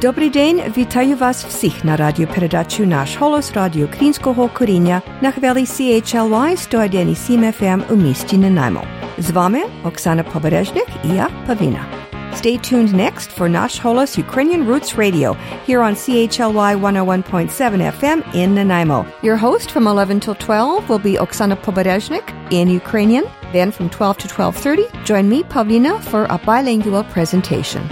Dobrý den, witajú vás všich na radio radioperadaču Náš holos Radio Krínskoho Korínia na chveli CHLY Sim FM u místi Nanaimo. Z vami Oksana Pobereznik i ja, Pavina. Stay tuned next for Nash Holos Ukrainian Roots Radio here on CHLY 101.7 FM in Nanaimo. Your host from 11 till 12 will be Oksana Pobereznik in Ukrainian. Then from 12 to 12.30, join me, Pavlina, for a bilingual presentation.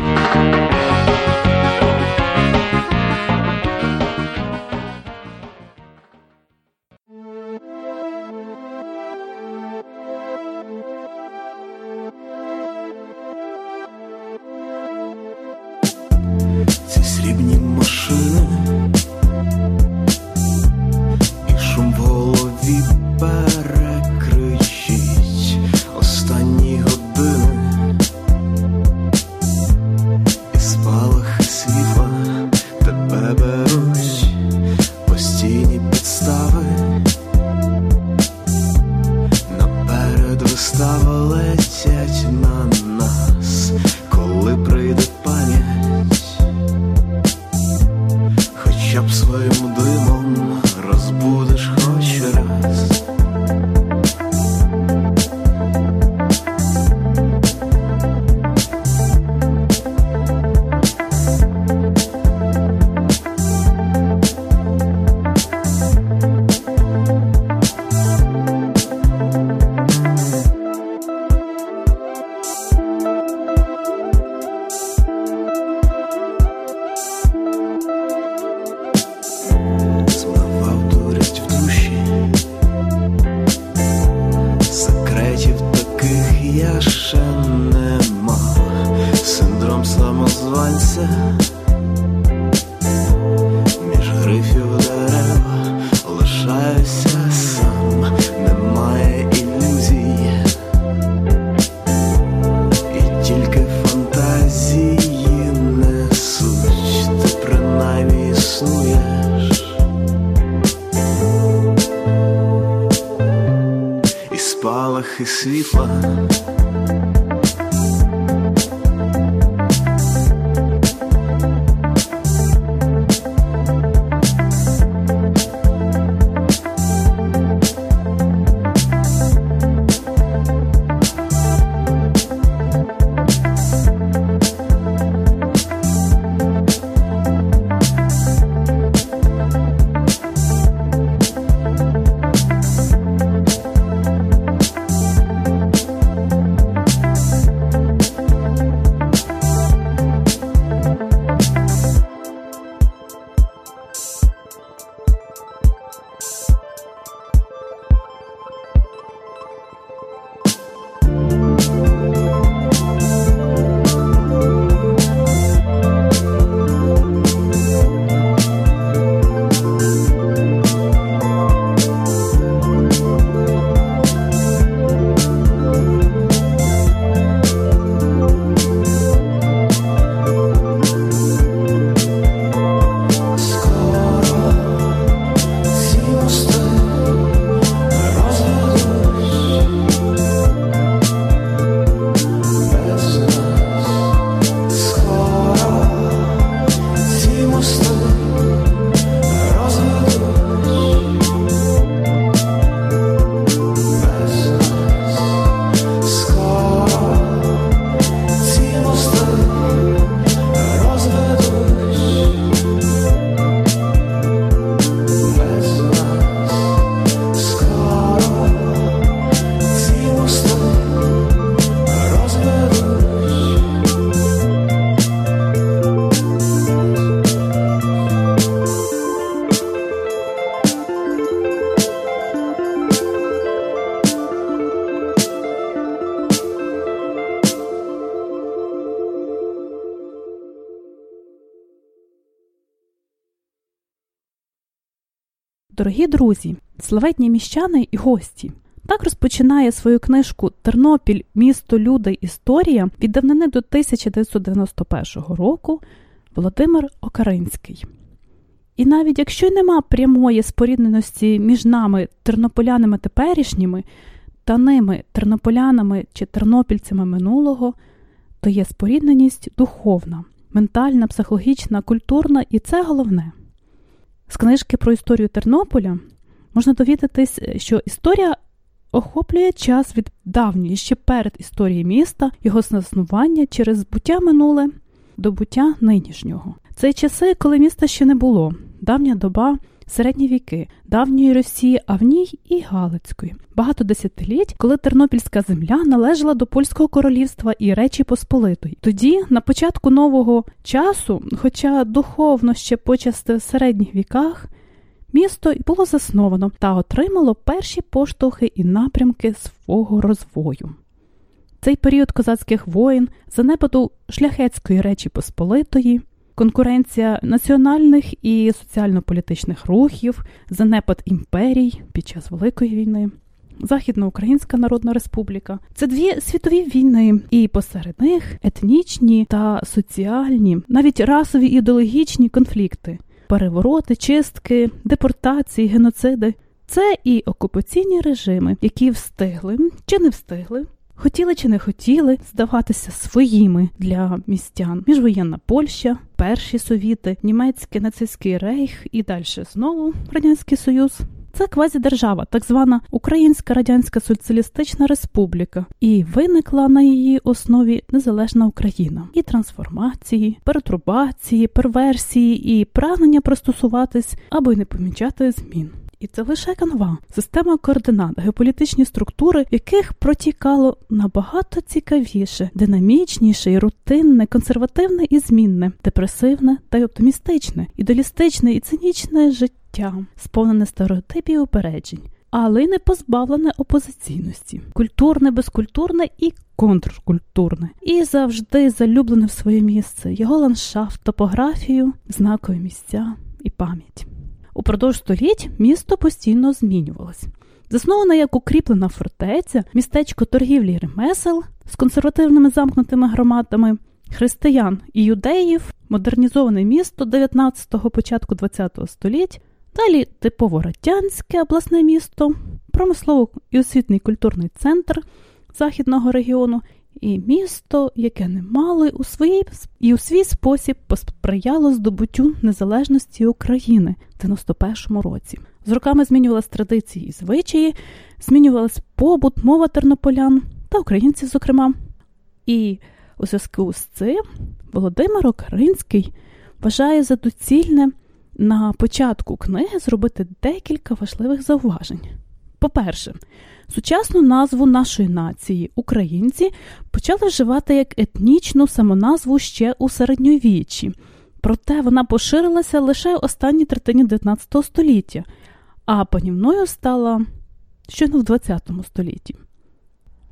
Với Дорогі друзі, славетні міщани і гості. Так розпочинає свою книжку Тернопіль, місто, люди, історія від давнини до 1991 року Володимир Окаринський. І навіть якщо й нема прямої спорідненості між нами, тернополянами теперішніми, та ними, тернополянами чи тернопільцями минулого, то є спорідненість духовна. ментальна, психологічна, культурна, і це головне. З книжки про історію Тернополя можна довідатись, що історія охоплює час від давньої ще перед історією міста, його заснування через буття минуле до буття нинішнього. Це часи, коли міста ще не було, давня доба. Середні віки, давньої Росії, а в ній і Галицької. Багато десятиліть, коли Тернопільська земля належала до польського королівства і Речі Посполитої. Тоді, на початку нового часу, хоча духовно ще почасти в середніх віках, місто було засновано та отримало перші поштовхи і напрямки свого розвою. Цей період козацьких воїн, занепаду шляхетської Речі Посполитої конкуренція національних і соціально-політичних рухів, занепад імперій під час Великої війни. Західноукраїнська Народна Республіка це дві світові війни, і посеред них етнічні та соціальні, навіть расові і ідеологічні конфлікти, перевороти, чистки, депортації, геноциди. Це і окупаційні режими, які встигли чи не встигли хотіли чи не хотіли здаватися своїми для містян. Міжвоєнна Польща, перші совіти, німецький нацистський рейх і далі знову радянський союз. Це квазідержава, так звана Українська Радянська Соціалістична Республіка, і виникла на її основі незалежна Україна і трансформації, перетрубації, перверсії і прагнення пристосуватись або й не помічати змін. І це лише канва, система координат, геополітичні структури, в яких протікало набагато цікавіше, динамічніше і рутинне, консервативне і змінне, депресивне та й оптимістичне, ідеалістичне і цинічне життя, сповнене стереотипів і упереджень. Але й не позбавлене опозиційності, культурне, безкультурне і контркультурне, і завжди залюблене в своє місце, його ландшафт, топографію, знакові місця і пам'ять. Упродовж століть місто постійно змінювалось. Заснована як укріплена фортеця, містечко торгівлі ремесел з консервативними замкнутими громадами, християн і юдеїв, модернізоване місто 19-го початку 20-го століть, далі типово радянське обласне місто, промислово і освітний культурний центр західного регіону і місто, яке не мало у свій, і у свій спосіб посприяло здобуттю незалежності України в 91-му році. З роками змінювалась традиції і звичаї, змінювалась побут, мова тернополян та українців, зокрема. І у зв'язку з цим Володимир Окаринський вважає за доцільне на початку книги зробити декілька важливих зауважень. По-перше, Сучасну назву нашої нації, українці, почали вживати як етнічну самоназву ще у середньовіччі, проте вона поширилася лише в останній третині 19 століття, а панівною стала щойно в 20 столітті.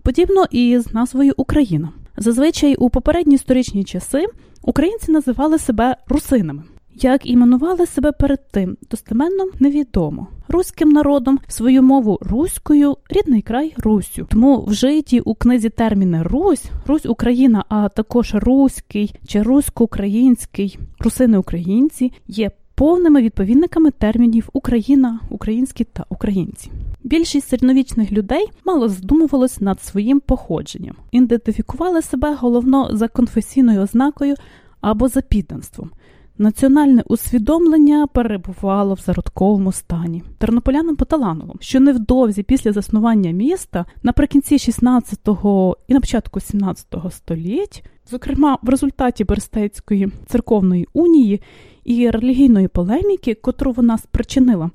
Подібно і з назвою Україна. Зазвичай у попередні історичні часи українці називали себе русинами. Як іменували себе перед тим, достеменно невідомо. Руським народом свою мову руською, рідний край Русю. Тому вжиті у книзі терміни Русь, Русь Україна, а також Руський чи русько-український, русини українці є повними відповідниками термінів Україна, українські та українці. Більшість середньовічних людей мало здумувалось над своїм походженням, ідентифікували себе головно за конфесійною ознакою або за підданством. Національне усвідомлення перебувало в зародковому стані. Тернополянам поталаново, що невдовзі після заснування міста наприкінці 16-го і на початку 17-го століть, зокрема в результаті Берстейської церковної унії і релігійної полеміки, котру вона спричинила,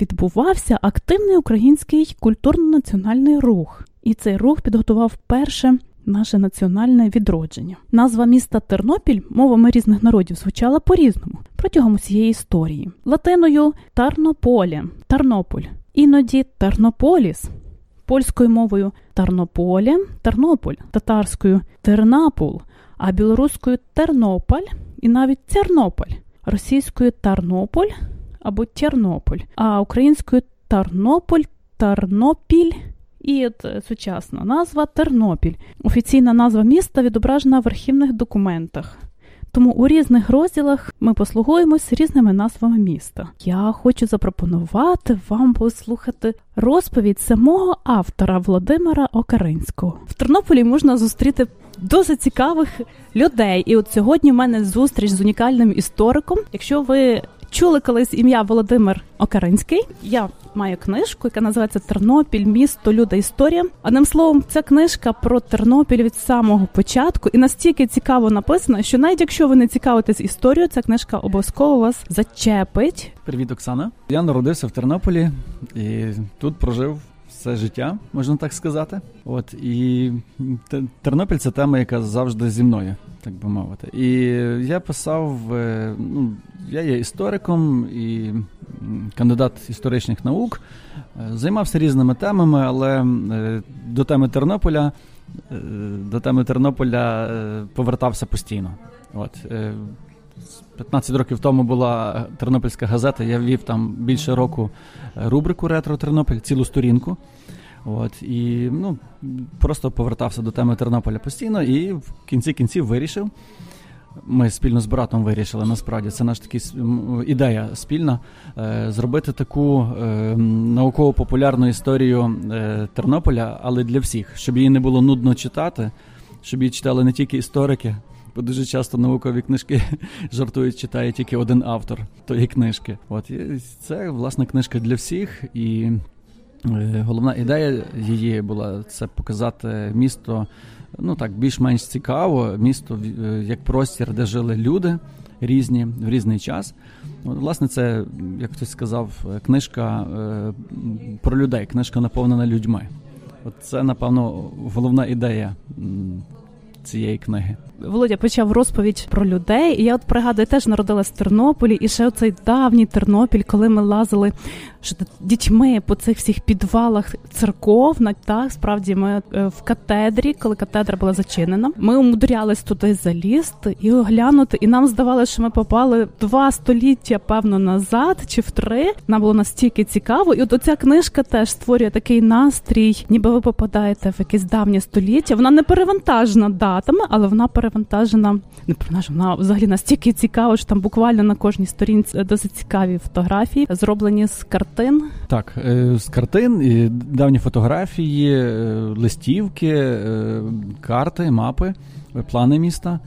відбувався активний український культурно-національний рух, і цей рух підготував перше наше національне відродження. Назва міста Тернопіль мовами різних народів звучала по-різному протягом усієї історії. Латиною Тарнополе, Тарнополь, іноді Тернополіс, польською мовою Тарнополе, Тернополь, татарською Тернапул, а білоруською Тернополь і навіть Тернополь, російською Тарнополь або Тернополь, а українською Тарнополь, Тарнопіль і от е, сучасна назва Тернопіль. Офіційна назва міста відображена в архівних документах. Тому у різних розділах ми послугуємось різними назвами міста. Я хочу запропонувати вам послухати розповідь самого автора Володимира Окаринського. В Тернополі можна зустріти досить цікавих людей. І от сьогодні в мене зустріч з унікальним істориком. Якщо ви чули колись ім'я Володимир Окаринський, я маю книжку, яка називається Тернопіль, місто, люди, історія. Одним словом, ця книжка про Тернопіль від самого початку і настільки цікаво написана, що навіть якщо ви не цікавитесь історією, ця книжка обов'язково вас зачепить. Привіт, Оксана. Я народився в Тернополі і тут прожив все життя, можна так сказати. От і Тернопіль це тема, яка завжди зі мною, так би мовити. І я писав, е, ну, я є істориком і кандидат історичних наук, Е, займався різними темами, але е, до теми Тернополя. До теми Тернополя повертався постійно. От, 15 років тому була Тернопільська газета. Я вів там більше року е, рубрику Ретро Тернопіль, цілу сторінку. От і ну просто повертався до теми Тернополя постійно, і в кінці кінців вирішив. Ми спільно з братом вирішили. Насправді це наш такий ідея спільна е, зробити таку е, науково-популярну історію е, Тернополя, але для всіх, щоб її не було нудно читати, щоб її читали не тільки історики, бо дуже часто наукові книжки жартують, читає тільки один автор тої книжки. От і це власне книжка для всіх, і е, головна ідея її була це показати місто. Ну так, більш-менш цікаво, місто е, як простір, де жили люди різні в різний час. Власне, це, як хтось сказав, книжка е, про людей, книжка наповнена людьми. От це, напевно, головна ідея цієї книги. Володя почав розповідь про людей. І я от пригадую, теж народилась в Тернополі, і ще оцей давній Тернопіль, коли ми лазили дітьми по цих всіх підвалах церков, навіть так справді ми е, в катедрі, коли катедра була зачинена, ми умудрялись туди залізти і оглянути. І нам здавалося, що ми попали два століття, певно, назад чи в три. Нам було настільки цікаво. І от оця книжка теж створює такий настрій, ніби ви попадаєте в якесь давнє століття. Вона не перевантажена датами, але вона перевантажена, не перевантажена, вона взагалі настільки цікава, що там буквально на кожній сторінці досить цікаві фотографії, зроблені з картин. Так, е, з картин, давні фотографії, е, листівки, е, карти, мапи, плани міста.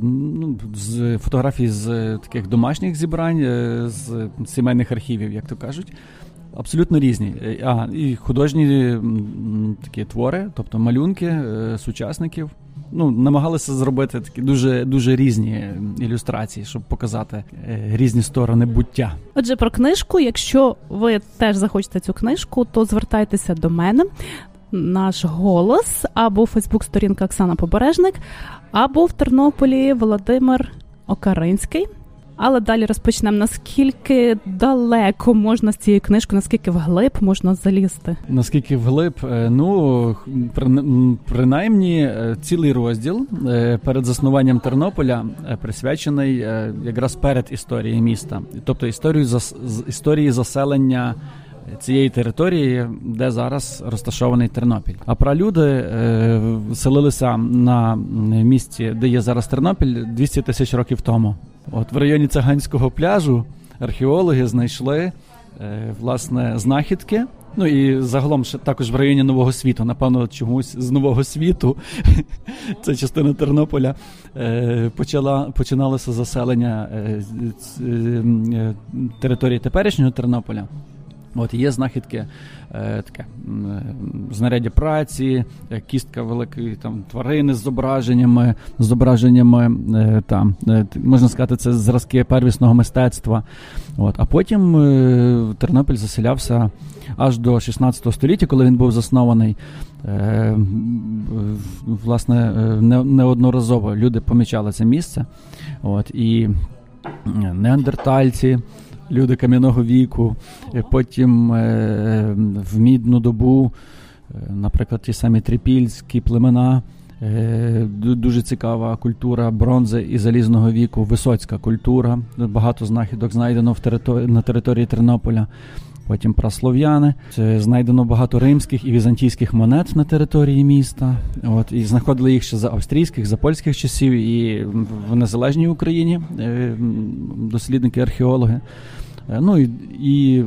ну, З фотографій з таких домашніх зібрань, з сімейних архівів, як то кажуть. Абсолютно різні. А, і художні такі твори, тобто малюнки сучасників. Ну, намагалися зробити такі дуже, дуже різні ілюстрації, щоб показати е, різні сторони буття. Отже, про книжку. Якщо ви теж захочете цю книжку, то звертайтеся до мене. Наш голос або Фейсбук-сторінка Оксана Побережник, або в Тернополі Володимир Окаринський. Але далі розпочнемо наскільки далеко можна з цією книжкою, наскільки вглиб можна залізти. Наскільки вглиб, е, ну принаймні е, цілий розділ е, перед заснуванням Тернополя присвячений якраз перед історією міста, тобто історію історії заселення. Цієї території, де зараз розташований Тернопіль. А пралюди е, селилися на місці, де є зараз Тернопіль, 200 тисяч років тому. От в районі циганського пляжу археологи знайшли е, власне знахідки. Ну і загалом ще також в районі Нового світу, напевно, чомусь з Нового світу, це частина Тернополя, е, почала, починалося заселення е, території теперішнього Тернополя. От є знахідки е, таке е, знаряддя праці, е, кістка великої там тварини з зображеннями, зображеннями е, там е, можна сказати, це зразки первісного мистецтва. От а потім е, Тернопіль заселявся аж до 16 століття, коли він був заснований. Власне, не, неодноразово люди помічали це місце. От і неандертальці люди кам'яного віку, е, потім е, в мідну добу, е, наприклад, ті самі трипільські племена. е, Дуже цікава культура бронзи і залізного віку, висоцька культура. Багато знахідок знайдено в територ- на території Тернополя. Потім праслов'яни. Знайдено багато римських і візантійських монет на території міста. От і знаходили їх ще за австрійських, за польських часів, і в незалежній Україні е, дослідники, археологи. Е, Ну і, і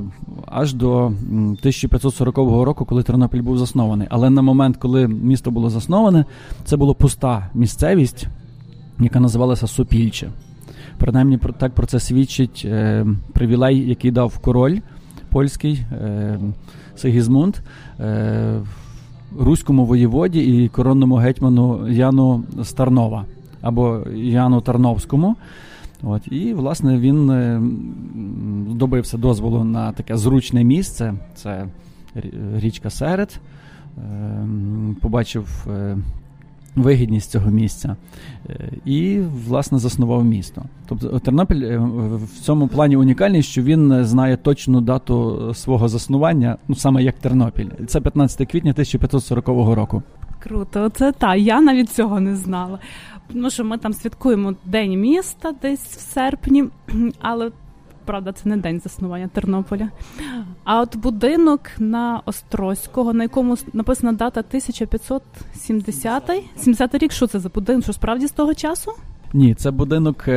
аж до 1540 року, коли Тернопіль був заснований. Але на момент, коли місто було засноване, це була пуста місцевість, яка називалася Сопільче. Принаймні так про це свідчить е, привілей, який дав король польський е, Сигізмунд е, руському воєводі і коронному гетьману Яну Старнова або Яну Тарновському. От, і, власне, він е, добився дозволу на таке зручне місце. Це річка Серед. Е, побачив вигідність цього місця е, і, власне, заснував місто. Тобто Тернопіль е, в цьому плані унікальний, що він е, знає точну дату свого заснування, ну саме як Тернопіль. Це 15 квітня 1540 року. Круто, це та я навіть цього не знала. Тому що ми там святкуємо День міста десь в серпні, але правда, це не день заснування Тернополя. А от будинок на Острозького, на якому написана дата 1570 70 рік. Що це за будинок? Що справді з того часу? Ні, це будинок е,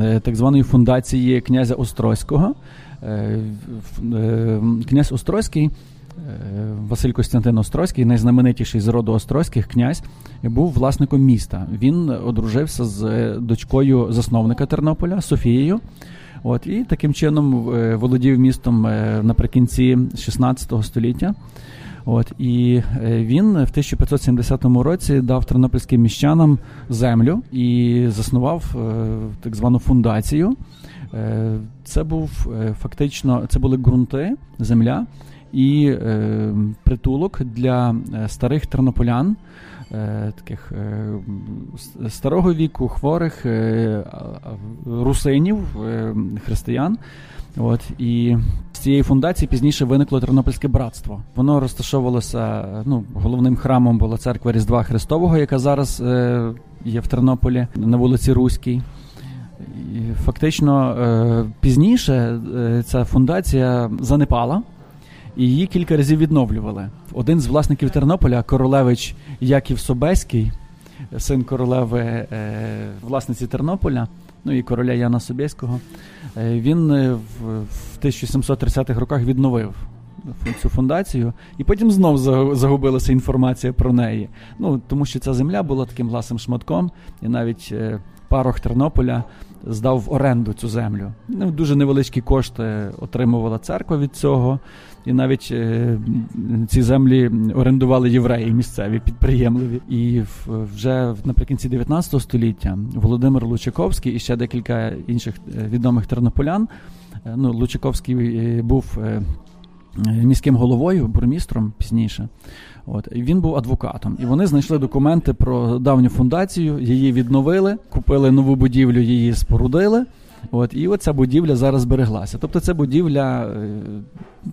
е, так званої фундації князя Острозького. Е, Князь Острозький, Василь Костянтин Острозький, найзнаменитіший з роду Острозьких князь, був власником міста. Він одружився з дочкою засновника Тернополя Софією. От, і таким чином е, володів містом е, наприкінці 16 століття. От, і е, він в 1570 році дав тернопільським міщанам землю і заснував так звану фундацію. Це був фактично це були ґрунти, земля і притулок для старих тернополян, таких е, старого віку, хворих е, русинів, е, християн. От і з цієї фундації пізніше виникло Тернопільське братство. Воно розташовувалося. Ну, головним храмом була церква Різдва Христового, яка зараз е, є в Тернополі на вулиці Руській. І фактично е, пізніше е, ця фундація занепала, і її кілька разів відновлювали. Один з власників Тернополя, королевич Яків Собеський, син королеви е, власниці Тернополя, ну і короля Яна Собєського, е, він е, в, в 1730-х роках відновив цю фундацію, і потім знов загубилася інформація про неї. Ну тому що ця земля була таким ласим шматком, і навіть е, парох Тернополя здав в оренду цю землю. Ну, дуже невеличкі кошти отримувала церква від цього. І навіть е, ці землі орендували євреї місцеві підприємливі. І вже наприкінці 19 століття Володимир Лучаковський і ще декілька інших е, відомих тернополян. е, Ну, Лучаковський був міським головою, бурмістром пізніше. От він був адвокатом, і вони знайшли документи про давню фундацію, її відновили, купили нову будівлю, її спорудили. От і оця будівля зараз збереглася. Тобто це будівля е,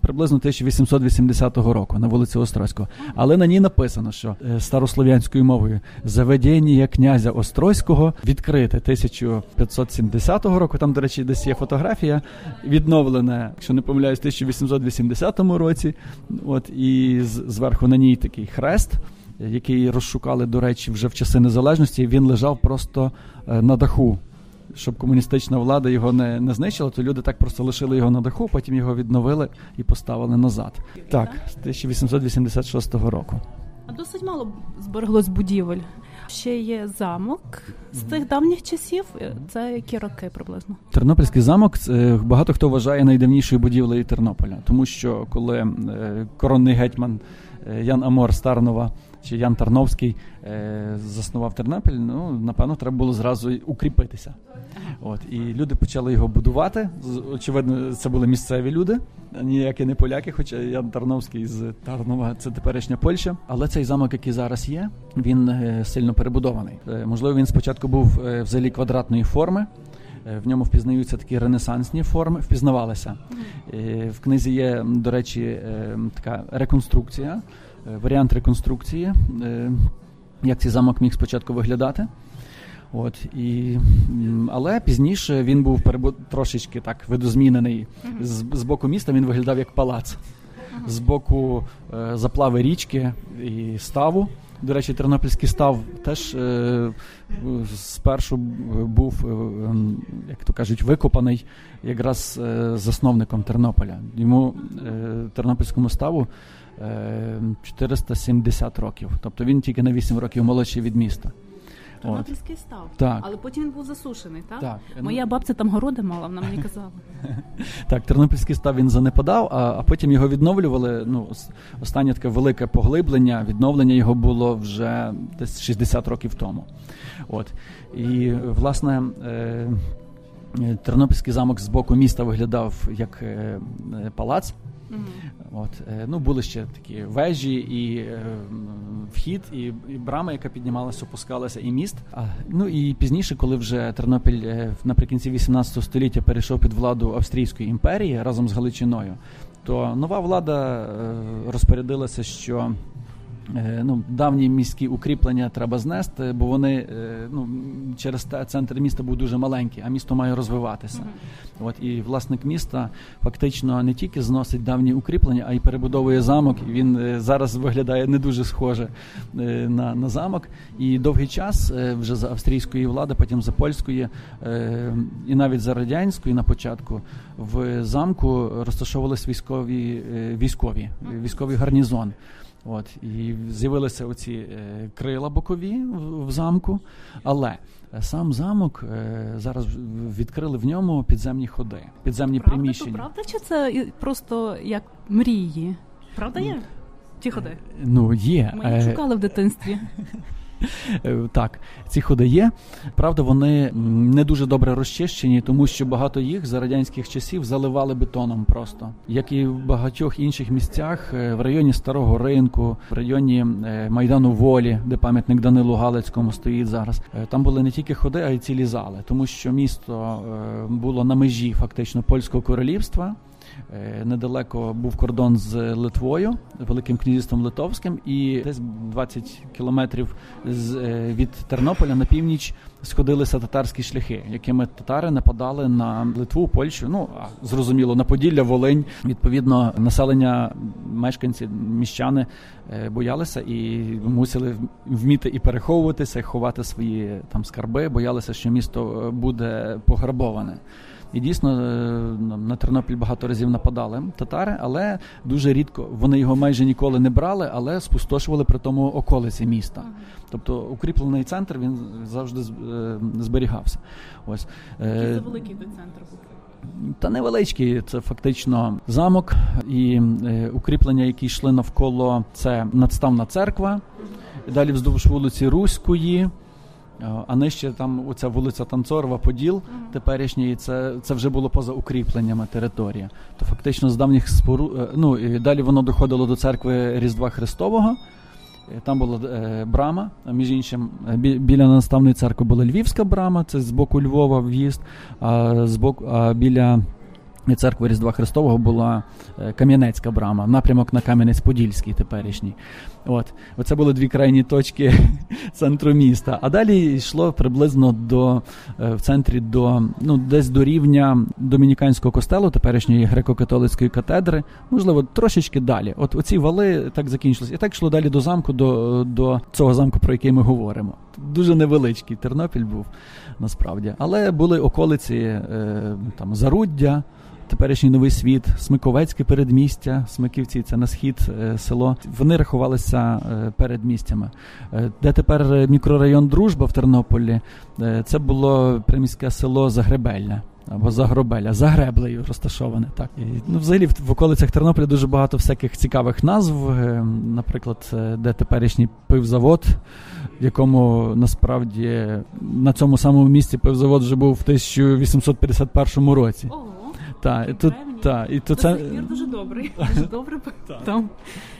приблизно 1880 року на вулиці Острозького. Але на ній написано, що е, старослов'янською мовою заведення князя Острозького відкрите 1570 року. Там, до речі, десь є фотографія, відновлене, якщо не помиляюсь, в 1880 році. От і зверху на ній такий хрест. Який розшукали, до речі, вже в часи незалежності, він лежав просто е, на даху щоб комуністична влада його не, не знищила, то люди так просто лишили його на даху, потім його відновили і поставили назад. Так, з 1886 року. А досить мало збереглось будівель. Ще є замок з тих давніх часів. Це які роки приблизно? Тернопільський замок це багато хто вважає найдавнішою будівлею Тернополя, тому що коли е, коронний гетьман е, Ян Амор Старнова чи Ян Тарновський е, заснував Тернопіль, ну напевно, треба було зразу укріпитися. От і люди почали його будувати. Очевидно, це були місцеві люди, ніякі не поляки, хоча Ян Тарновський з Тарнова це теперішня Польща. Але цей замок, який зараз є, він е, сильно перебудований. Е, Можливо, він спочатку був взагалі квадратної форми. В ньому впізнаються такі ренесансні форми, впізнавалися. В книзі є, до речі, така реконструкція, варіант реконструкції, е, як цей замок міг спочатку виглядати. От і але пізніше він був перебу... трошечки так видозмінений. З, з боку міста він виглядав як палац. З боку е, заплави річки і ставу. До речі, Тернопільський став теж е, спершу був, е, як то кажуть, викопаний якраз е, засновником Тернополя. Йому е, Тернопільському ставу е, 470 років. Тобто він тільки на 8 років молодший від міста. Тернопільський став. Так. Але потім він був засушений, так? Так. Моя бабця там городи мала, вона мені казала. Так, Тернопільський став він занепадав, а, а потім його відновлювали. Ну, останнє таке велике поглиблення, відновлення його було вже десь 60 років тому. От. І, власне, е, е, Тернопільський замок з боку міста виглядав як е, е, палац. Мгм. От, е, ну, були ще такі вежі, і е, вхід, і, і брама, яка піднімалася, опускалася, і міст. А, ну і пізніше, коли вже Тернопіль е, наприкінці 18 століття перейшов під владу Австрійської імперії разом з Галичиною, то нова влада е, розпорядилася, що. Е, Ну, давні міські укріплення треба знести, бо вони е, ну, через те центр міста був дуже маленький, а місто має розвиватися. От і власник міста фактично не тільки зносить давні укріплення, а й перебудовує замок. І він е, зараз виглядає не дуже схоже на, на замок. І довгий час вже за австрійської влади, потім за польської, і навіть за радянської на початку в замку розташовувалися військові військові, військовий гарнізон. От і з'явилися оці е, крила бокові в, в замку, але е, сам замок е, зараз відкрили в ньому підземні ходи, підземні Правда, то приміщення. правда, чи це просто як мрії? Правда є? Ті ходи. Ну є Ми їх Е, шукали в дитинстві. Е, Так, ці ходи є. Правда, вони не дуже добре розчищені, тому що багато їх за радянських часів заливали бетоном просто, як і в багатьох інших місцях е, в районі Старого ринку, в районі е, Майдану Волі, де пам'ятник Данилу Галицькому стоїть зараз. Там були не тільки ходи, а й цілі зали, тому що місто було на межі фактично польського королівства. Е, Недалеко був кордон з Литвою, Великим князівством Литовським, і десь 20 кілометрів з, е, від Тернополя на північ сходилися татарські шляхи, якими татари нападали на Литву, Польщу. Ну а зрозуміло, на Поділля, Волинь. Відповідно, населення, мешканці, міщани е, боялися і мусили вміти і переховуватися, і ховати свої там скарби, боялися, що місто буде пограбоване. І дійсно е, на Тернопіль багато разів нападали татари, але дуже рідко вони його майже ніколи не брали, але спустошували при тому околиці міста. Тобто укріплений центр він завжди е, зберігався. Ось Е, це великий той центр був. та невеличкий, це фактично замок і е, укріплення, які йшли навколо це надставна церква, далі вздовж вулиці Руської. Е, А нижче там оця вулиця Танцорова, Поділ теперішній, це, це вже було поза укріпленнями територія. То фактично з давніх спору... е, ну і далі воно доходило до церкви Різдва Христового. Е, Там була е, брама. а Між іншим, бі- біля наставної церкви була Львівська брама, це з боку Львова в'їзд. А з боку а біля церкви Різдва Христового була е, Кам'янецька брама, напрямок на Кам'янець-Подільський теперішній. От, оце були дві крайні точки центру міста. А далі йшло приблизно до е, в центрі до ну десь до рівня домініканського костелу, теперішньої греко-католицької катедри, можливо, трошечки далі. От оці вали так закінчилися. І так йшло далі до замку, до, до цього замку, про який ми говоримо. Дуже невеличкий Тернопіль був насправді, але були околиці е, там Заруддя. Теперішній новий світ, Смиковецьке передмістя, Смиківці це на схід е, село. Вони рахувалися е, передмістями. Е, де тепер мікрорайон Дружба в Тернополі, це було приміське село Загребельне. Або Загробеля, за греблею розташоване. Так і ну, взагалі в, околицях Тернополя дуже багато всяких цікавих назв. Наприклад, де теперішній пивзавод, в якому насправді на цьому самому місці пивзавод вже був в 1851 році. Та, і тут, та, і тут це, сих дуже добрий. Дуже добре там.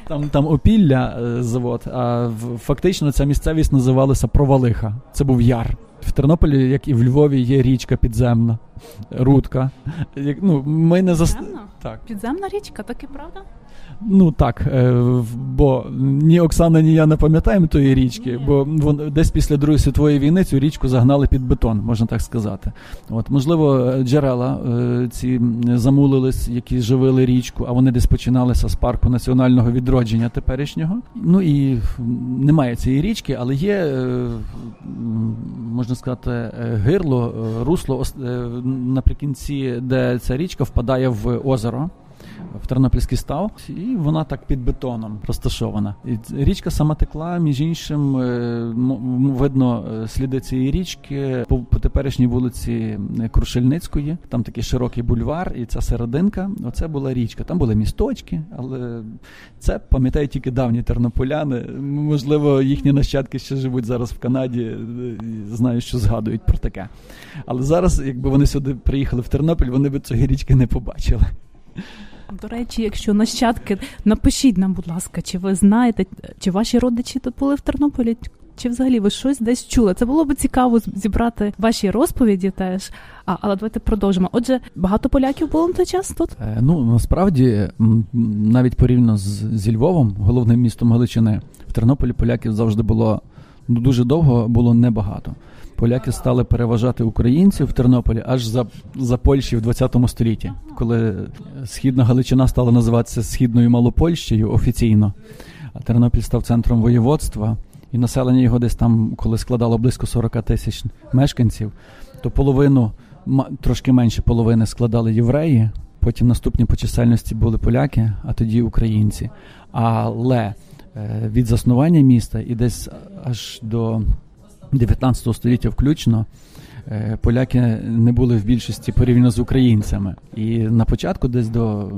там, там опілля е, завод, а фактично ця місцевість називалася Провалиха. Це був яр. в Тернополі, як і в Львові, є річка підземна, рудка. Як, ну, ми не зас... Підземна? Так. Підземна річка, так і правда? Ну так, е, бо ні Оксана, ні я не пам'ятаємо тої річки, Ні. бо вон десь після Другої світової війни цю річку загнали під бетон, можна так сказати. От можливо, джерела е, ці замулились, які живили річку, а вони десь починалися з парку національного відродження теперішнього. Ну і немає цієї річки, але є, е, можна сказати, гирло, русло наприкінці, де ця річка впадає в озеро в Тернопільський став, і вона так під бетоном розташована. І річка сама текла, між іншим, е, видно е, сліди цієї річки по, по теперішній вулиці е, Крушельницької. Там такий широкий бульвар, і ця серединка. Оце була річка. Там були місточки, але це пам'ятають тільки давні тернополяни. Можливо, їхні нащадки ще живуть зараз в Канаді, і знаю, що згадують про таке. Але зараз, якби вони сюди приїхали в Тернопіль, вони би цієї річки не побачили. До речі, якщо нащадки, напишіть нам, будь ласка, чи ви знаєте, чи ваші родичі тут були в Тернополі, чи взагалі ви щось десь чули? Це було б цікаво зібрати ваші розповіді теж. А, але давайте продовжимо. Отже, багато поляків було на той час тут? Е, Ну насправді навіть порівняно з, зі Львовом, головним містом Галичини, в Тернополі поляків завжди було ну, дуже довго було небагато. Поляки стали переважати українців в Тернополі аж за, за Польщі в 20 столітті, коли східна Галичина стала називатися Східною Малопольщею офіційно. А Тернопіль став центром воєводства, і населення його десь там, коли складало близько 40 тисяч мешканців, то половину, трошки менше половини складали євреї, потім наступні по чисельності були поляки, а тоді українці. Але е, від заснування міста і десь аж до 19 століття включно. е, Поляки не були в більшості порівняно з українцями. І на початку, десь до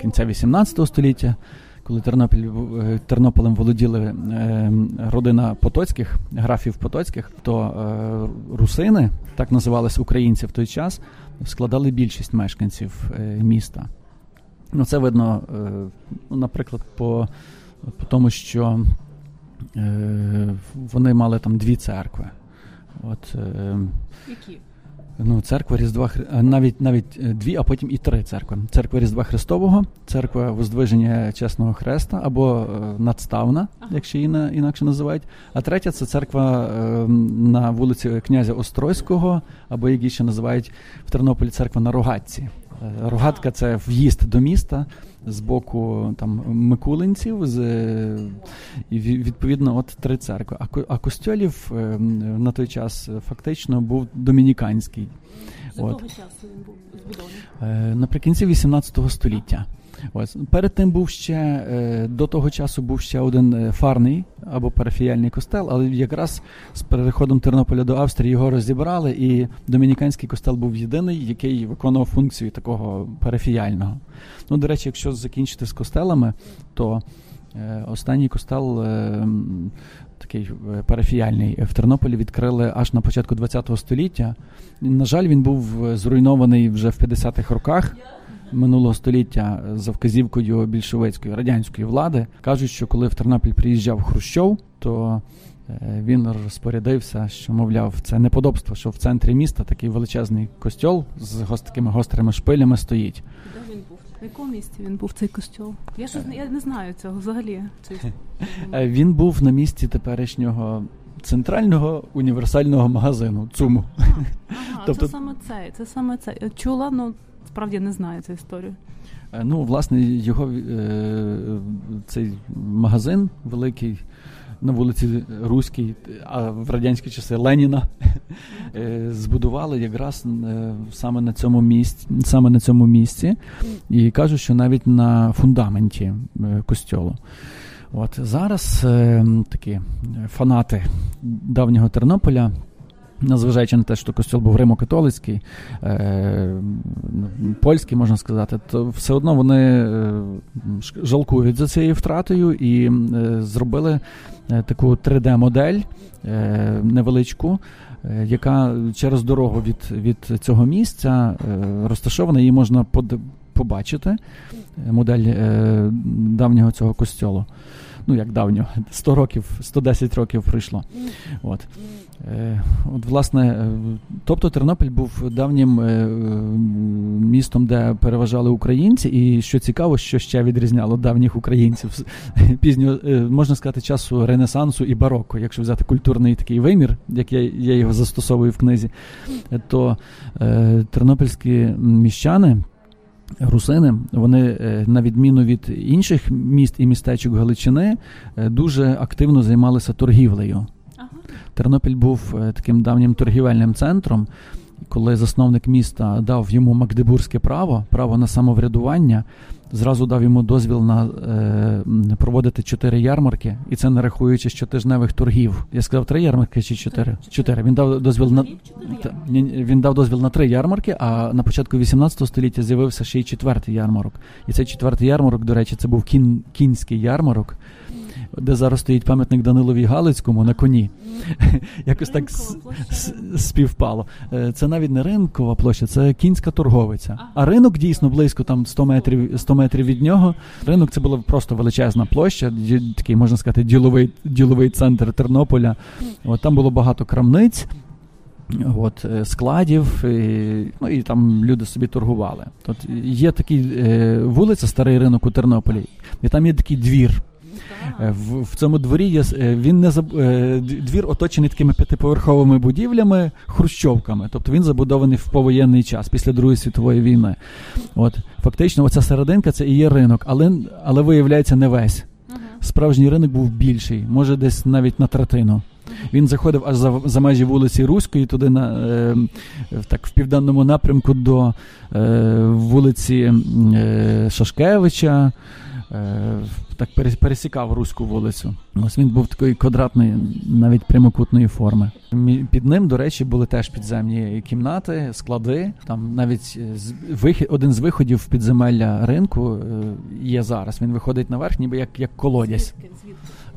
кінця 18 століття, коли Тернопіль, е, Тернополем володіли е, родина Потоцьких, графів Потоцьких, то русини, так називались українці в той час, складали більшість мешканців міста. Ну, це видно, наприклад, по, по тому, що вони мали там дві церкви. От, е, Які? Ну, церква Різдва Хри- навіть навіть е, дві, а потім і три церкви. Церква Різдва Христового, церква Воздвиження Чесного Хреста або е, надставна, Ага. якщо її на- інакше називають. А третя це церква е, на вулиці князя Острозького, або як її ще називають в Тернополі церква на Рогатці. Е, Рогатка це в'їзд до міста з боку там Микулинців, з, і відповідно от три церкви. А, а костьолів е, на той час фактично був домініканський. З От. часу він був збудований. Е, Наприкінці 18 століття. Ось перед тим був ще е, до того часу був ще один е, фарний або парафіяльний костел, але якраз з переходом Тернополя до Австрії його розібрали, і домініканський костел був єдиний, який виконував функцію такого парафіяльного. Ну, до речі, якщо закінчити з костелами, то е, останній костел. Такий парафіяльний в Тернополі відкрили аж на початку ХХ століття. На жаль, він був зруйнований вже в 50-х роках минулого століття за вказівкою більшовицької радянської влади. Кажуть, що коли в Тернопіль приїжджав Хрущов, то е, він розпорядився, що мовляв, це неподобство, що в центрі міста такий величезний костьол з такими гострими шпилями стоїть. Де він був? В якому місці він був цей костьол? Я ж я не знаю цього взагалі. Е, Він був на місці теперішнього центрального універсального магазину ЦУМу. Ага, Тобто- це саме цей, це саме цей. Чула, ну справді не знаю цю історію. Е, Ну, власне, його е, цей магазин великий на вулиці Руській, а в радянські часи Леніна е, збудували якраз саме на цьому місці, саме на цьому місці, і кажуть, що навіть на фундаменті костьолу. От зараз такі фанати давнього Тернополя. Незважаючи на те, що костьол був римо-католицький, е, польський, можна сказати, то все одно вони е, жалкують за цією втратою і е, зробили е, таку 3D-модель е, невеличку, яка через дорогу від, від цього місця розташована, її можна побачити, модель давнього цього костьолу. Ну як давнього, 100 років, 110 років пройшло. От. Е, От, власне, е, тобто Тернопіль був давнім е, містом, де переважали українці, і що цікаво, що ще відрізняло давніх українців пізнього, можна сказати, часу Ренесансу і бароко, якщо взяти культурний такий вимір, як я, я його застосовую в книзі, то тернопільські міщани. Русини, вони, е, на відміну від інших міст і містечок Галичини, е, дуже активно займалися торгівлею. Тернопіль був е, таким давнім торгівельним центром. Коли засновник міста дав йому Магдебурзьке право, право на самоврядування, зразу дав йому дозвіл на е, проводити чотири ярмарки, і це не рахуючи щотижневих торгів. Я сказав три ярмарки чи чотири? Чотири. Він дав дозвіл на Та, він дав дозвіл на три ярмарки, а на початку 18 століття з'явився ще й четвертий ярмарок. І цей четвертий ярмарок, до речі, це був кін, кінський ярмарок, де зараз стоїть пам'ятник Данилові Галицькому на коні. Якось так співпало. Е, Це навіть не ринкова площа, це кінська торговиця. А ринок дійсно близько там 100 метрів, 100 метрів від нього. Ринок це була просто величезна площа, такий можна сказати, діловий, діловий центр Тернополя. От там було багато крамниць. От, е, складів, і, ну і там люди собі торгували. Тут є такий е, вулиця, старий ринок у Тернополі, і там є такий двір. Е, В, в цьому дворі є е, він не заб- е, двір оточений такими п'ятиповерховими будівлями, хрущовками. Тобто він забудований в повоєнний час після Другої світової війни. От фактично, оця серединка це і є ринок, але, але виявляється не весь. Справжній ринок був більший, може десь навіть на третину. Він заходив аж за, за межі вулиці Руської, туди на е, так в південному напрямку до е, вулиці е, Шашкевича. Е, так пересікав Руську вулицю. Ось він був такої квадратної, навіть прямокутної форми. Під ним, до речі, були теж підземні кімнати, склади. Там навіть е, з- вихід, один з виходів в підземелля ринку е, є зараз. Він виходить наверх, ніби як, як колодязь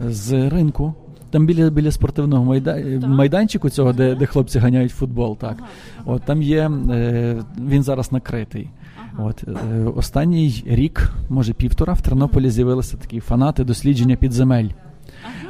з ринку. Там біля, біля спортивного майда... майданчику цього, де, де хлопці ганяють футбол, так. От там є, він зараз накритий. От, е, останній рік, може півтора, в Тернополі з'явилися такі фанати дослідження підземель.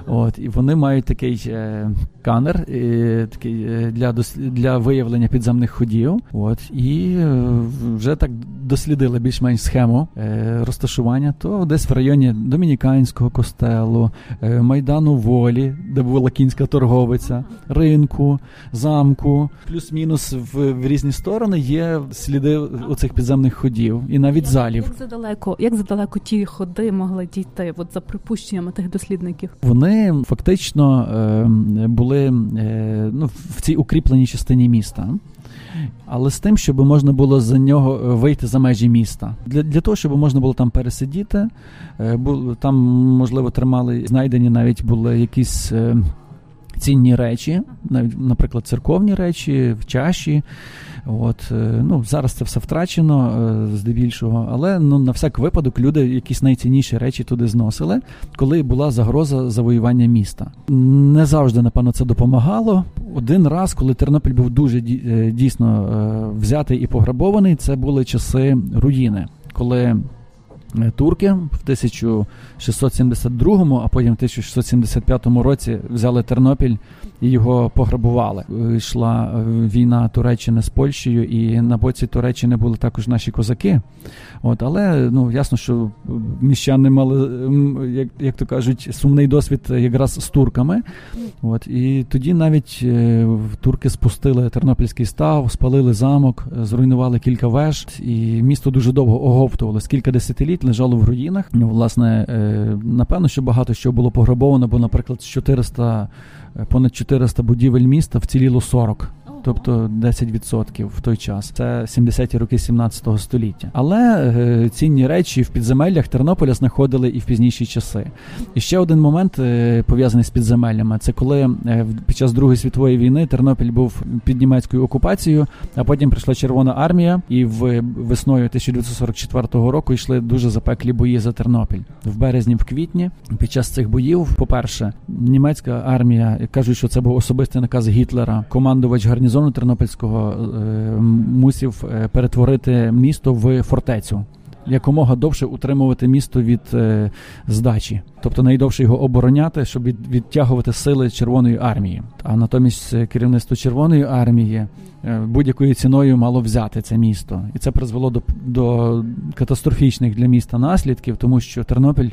От, і вони мають такий е, канер е, такий, е, для, дос- для виявлення підземних ходів. От, і е, вже так дослідили більш-менш схему е, розташування, то десь в районі Домініканського костелу, е, Майдану Волі, де була кінська торговиця, ринку, замку, плюс-мінус в, в різні сторони є сліди оцих підземних ходів і навіть залів. Як задалеко, як задалеко ті ходи могли дійти, от за припущеннями тих дослідників? Вони фактично е, були е, ну, в цій укріпленій частині міста. Але з тим, щоб можна було за нього е, вийти за межі міста. Для, для того, щоб можна було там пересидіти, е, там, можливо, тримали, знайдені навіть були якісь цінні речі, навіть, наприклад, церковні речі, в чаші. От, е, ну, зараз це все втрачено е, здебільшого, але ну, на всяк випадок люди якісь найцінніші речі туди зносили, коли була загроза завоювання міста. Не завжди, напевно, це допомагало. Один раз, коли Тернопіль був дуже е, дійсно взятий і пограбований, це були часи руїни, коли турки в 1672, а потім в 1675 році взяли Тернопіль і його пограбували. Е, Йшла е, війна Туреччини з Польщею, і на боці Туреччини були також наші козаки. От, але ну ясно, що міщани мали, як, як то кажуть, сумний досвід якраз з турками. От, і тоді навіть е, турки спустили Тернопільський став, спалили замок, е, зруйнували кілька веж, і місто дуже довго оговтувалось. Кілька десятиліть лежало в руїнах. Власне, е, напевно, що багато що було пограбовано, бо, наприклад, з 400, е, понад 400 будівель міста вціліло 40. Тобто 10% в той час. Це 70-ті роки 17 століття. Але е, цінні речі в підземеллях Тернополя знаходили і в пізніші часи. І ще один момент е, пов'язаний з підземеллями: це коли е, під час Другої світової війни Тернопіль був під німецькою окупацією, а потім прийшла Червона армія, і в весною 1944 року йшли дуже запеклі бої за Тернопіль в березні, в квітні. Під час цих боїв, по-перше, німецька армія кажуть, що це був особистий наказ Гітлера. Командувач гарнізону Тернопільського е, мусів е, перетворити місто в фортецю. якомога довше утримувати місто від е, здачі, тобто найдовше його обороняти, щоб від, відтягувати сили Червоної армії. А натомість е, керівництво Червоної армії е, будь-якою ціною мало взяти це місто, і це призвело до, до катастрофічних для міста наслідків, тому що Тернопіль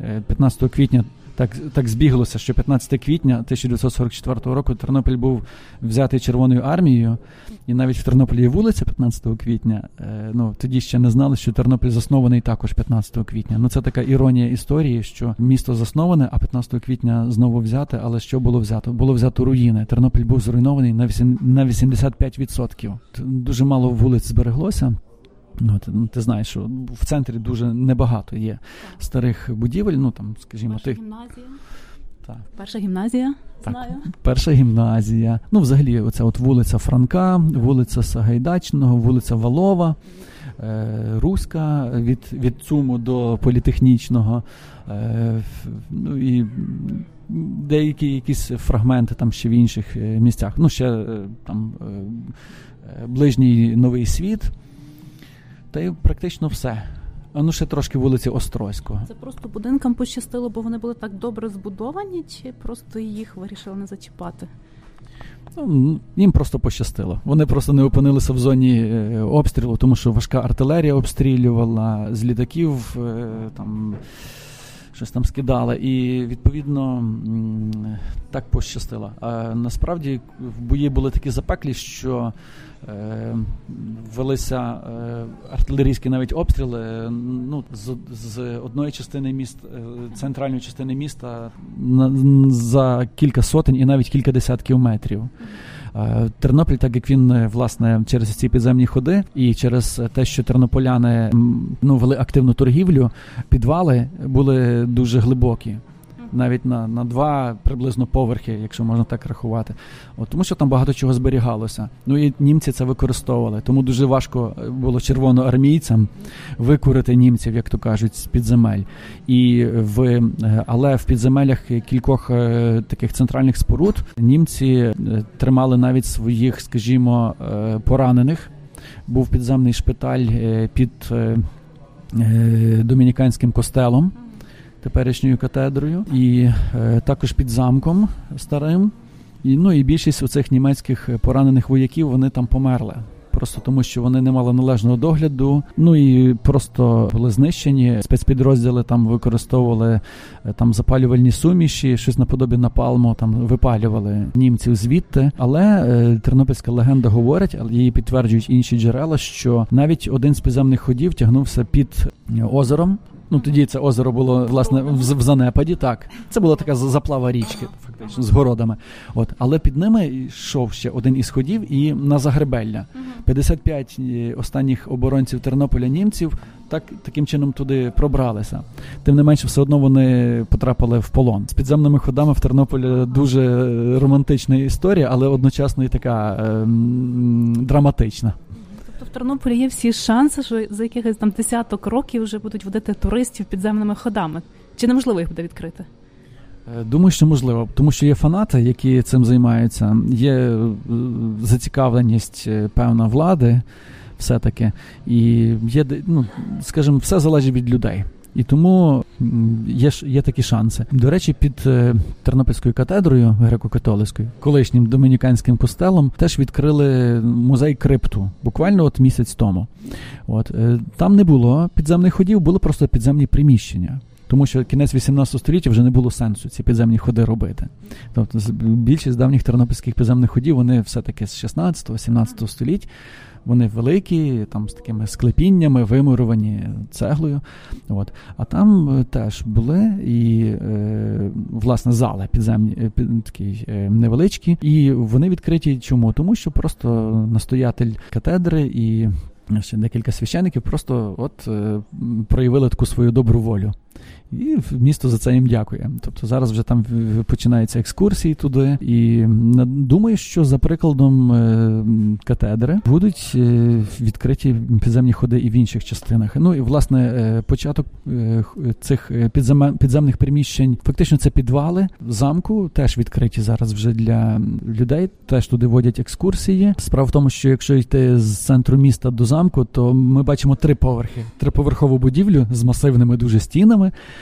е, 15 квітня. Так, так збіглося, що 15 квітня 1944 року Тернопіль був взятий Червоною армією, і навіть в Тернополі є вулиця 15 квітня. Е, ну тоді ще не знали, що Тернопіль заснований також 15 квітня. Ну це така іронія історії, що місто засноване, а 15 квітня знову взяте. Але що було взято? Було взято руїни. Тернопіль був зруйнований на 8, на 85%. Т- Дуже мало вулиць збереглося. Ну, ти, ну, ти знаєш, що в центрі дуже небагато є старих будівель. Ну там, скажімо, Перша тих гімназія. так. Перша гімназія, Так. знаю. Перша гімназія. Ну, взагалі, оця от вулиця Франка, вулиця Сагайдачного, вулиця Валова, е, Руська від, від ЦУМу до політехнічного. Е, ну і деякі якісь фрагменти там ще в інших е, місцях. Ну, ще е, там е, ближній новий світ. Та й практично все. А ну ще трошки вулиці Острозького. Це просто будинкам пощастило, бо вони були так добре збудовані, чи просто їх вирішили не зачіпати? Ну, їм просто пощастило. Вони просто не опинилися в зоні е, обстрілу, тому що важка артилерія обстрілювала з літаків, е, там щось там скидала. І відповідно так пощастило. А насправді в бої були такі запеклі, що е, велися е, артилерійські навіть обстріли. е, Ну, з, з одної частини міст, центральної частини міста за кілька сотень і навіть кілька десятків метрів. Е, Тернопіль, так як він е, власне через ці підземні ходи, і через те, що тернополяни ну вели активну торгівлю, підвали були дуже глибокі. Навіть на, на два приблизно поверхи, якщо можна так рахувати. От, тому що там багато чого зберігалося. Ну і німці це використовували. Тому дуже важко е, було червоноармійцям викурити німців, як то кажуть, з підземель. І в, е, але в підземеллях кількох е, таких центральних споруд німці тримали навіть своїх, скажімо, поранених. Був підземний шпиталь під домініканським костелом, теперішньою катедрою, і е, також під замком старим. І, ну, і більшість оцих німецьких поранених вояків вони там померли. Просто тому, що вони не мали належного догляду, ну і просто були знищені. Спецпідрозділи там використовували е, там запалювальні суміші, щось наподобі напалму, там випалювали німців звідти. Але е, тернопільська легенда говорить, але її підтверджують інші джерела, що навіть один з підземних ходів тягнувся під е, озером. Ну тоді це озеро було власне в, в занепаді. Так, це була така за- заплава річки, фактично з городами. От, але під ними йшов ще один із ходів і на Загребелля. 55 е, останніх оборонців Тернополя німців так таким чином туди пробралися. Тим не менше, все одно вони потрапили в полон. З підземними ходами в Тернополі дуже романтична історія, але одночасно і така ем, драматична. Тобто в Тернополі є всі шанси, що за якихось там десяток років вже будуть водити туристів підземними ходами. Чи неможливо їх буде відкрити? Е, Думаю, що можливо, тому що є фанати, які цим займаються, є е, зацікавленість е, певна влади, все-таки, і є, ну, скажімо, все залежить від людей. І тому є, ж- є такі шанси. До речі, під е, Тернопільською катедрою греко-католицькою, колишнім домініканським костелом, теж відкрили музей крипту, буквально от місяць тому. От е, там не було підземних ходів, були просто підземні приміщення. Тому що кінець 18 століття вже не було сенсу ці підземні ходи робити. Тобто більшість давніх тернопільських підземних ходів вони все-таки з 16-17 століть. Вони великі, там з такими склепіннями, вимуровані цеглою. От. А там е, теж були і е, власне зали підземні, е, під, такі е, невеличкі. І вони відкриті чому? Тому що просто настоятель катедри і ще декілька священиків просто от е, проявили таку свою добру волю. І місто за це їм дякує. Тобто зараз вже там починаються екскурсії туди. І думаю, що за прикладом е, катедри будуть е, відкриті підземні ходи і в інших частинах. Ну і власне е, початок цих підземних приміщень, фактично, це підвали замку, теж відкриті зараз вже для людей. Теж туди водять екскурсії. Справа в тому, що якщо йти з центру міста до замку, то ми бачимо три поверхи: триповерхову будівлю з масивними дуже стінами.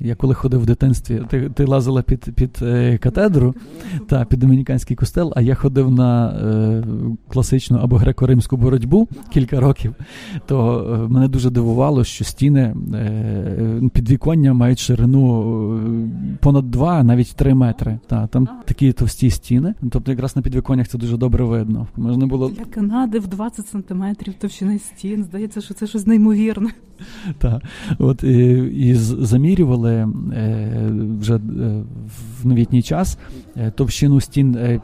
Я коли ходив в дитинстві, ти ти лазила під під е, катедру та під домініканський костел, а я ходив на е, класичну або греко-римську боротьбу кілька років, то е, мене дуже дивувало, що стіни е, підвіконня мають ширину е, понад 2, навіть 3 метри. Та, Там такі товсті стіни. Тобто, якраз на підвіконнях це дуже добре видно. Можна було Для Канади в 20 сантиметрів товщини стін. Здається, що це щось неймовірне. Так, от і, і замірювали е, вже е, в новітній час е, товщину стін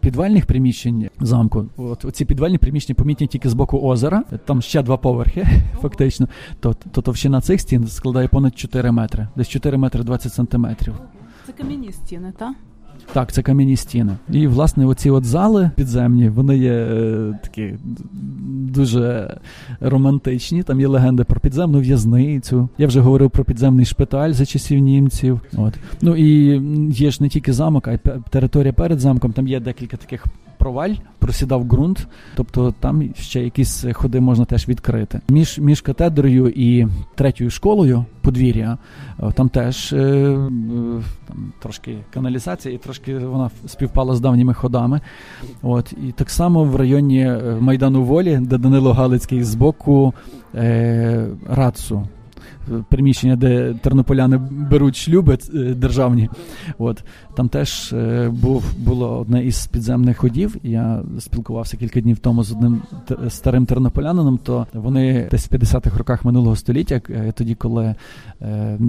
підвальних приміщень замку. От ці підвальні приміщення помітні тільки з боку озера. Там ще два поверхи, фактично. То, то товщина цих стін складає понад 4 метри, десь 4 метри 20 сантиметрів. Це кам'яні стіни, так? Так, це кам'яні стіни. І, власне, оці от зали підземні, вони є е, такі дуже романтичні. Там є легенди про підземну в'язницю. Я вже говорив про підземний шпиталь за часів німців. От. Ну і є ж не тільки замок, а й територія перед замком. Там є декілька таких проваль, просідав ґрунт, тобто там ще якісь ходи можна теж відкрити. Між між катедрою і третьою школою подвір'я е, там теж е, там трошки каналізація, і трошки вона співпала з давніми ходами. От і так само в районі е, Майдану Волі, де Данило Галицький з боку е, Рацу приміщення, де тернополяни беруть шлюби е, державні. От Там теж е, був було одне із підземних ходів. Я спілкувався кілька днів тому з одним старим тернополянином. То вони десь в 50-х роках минулого століття, е, тоді, коли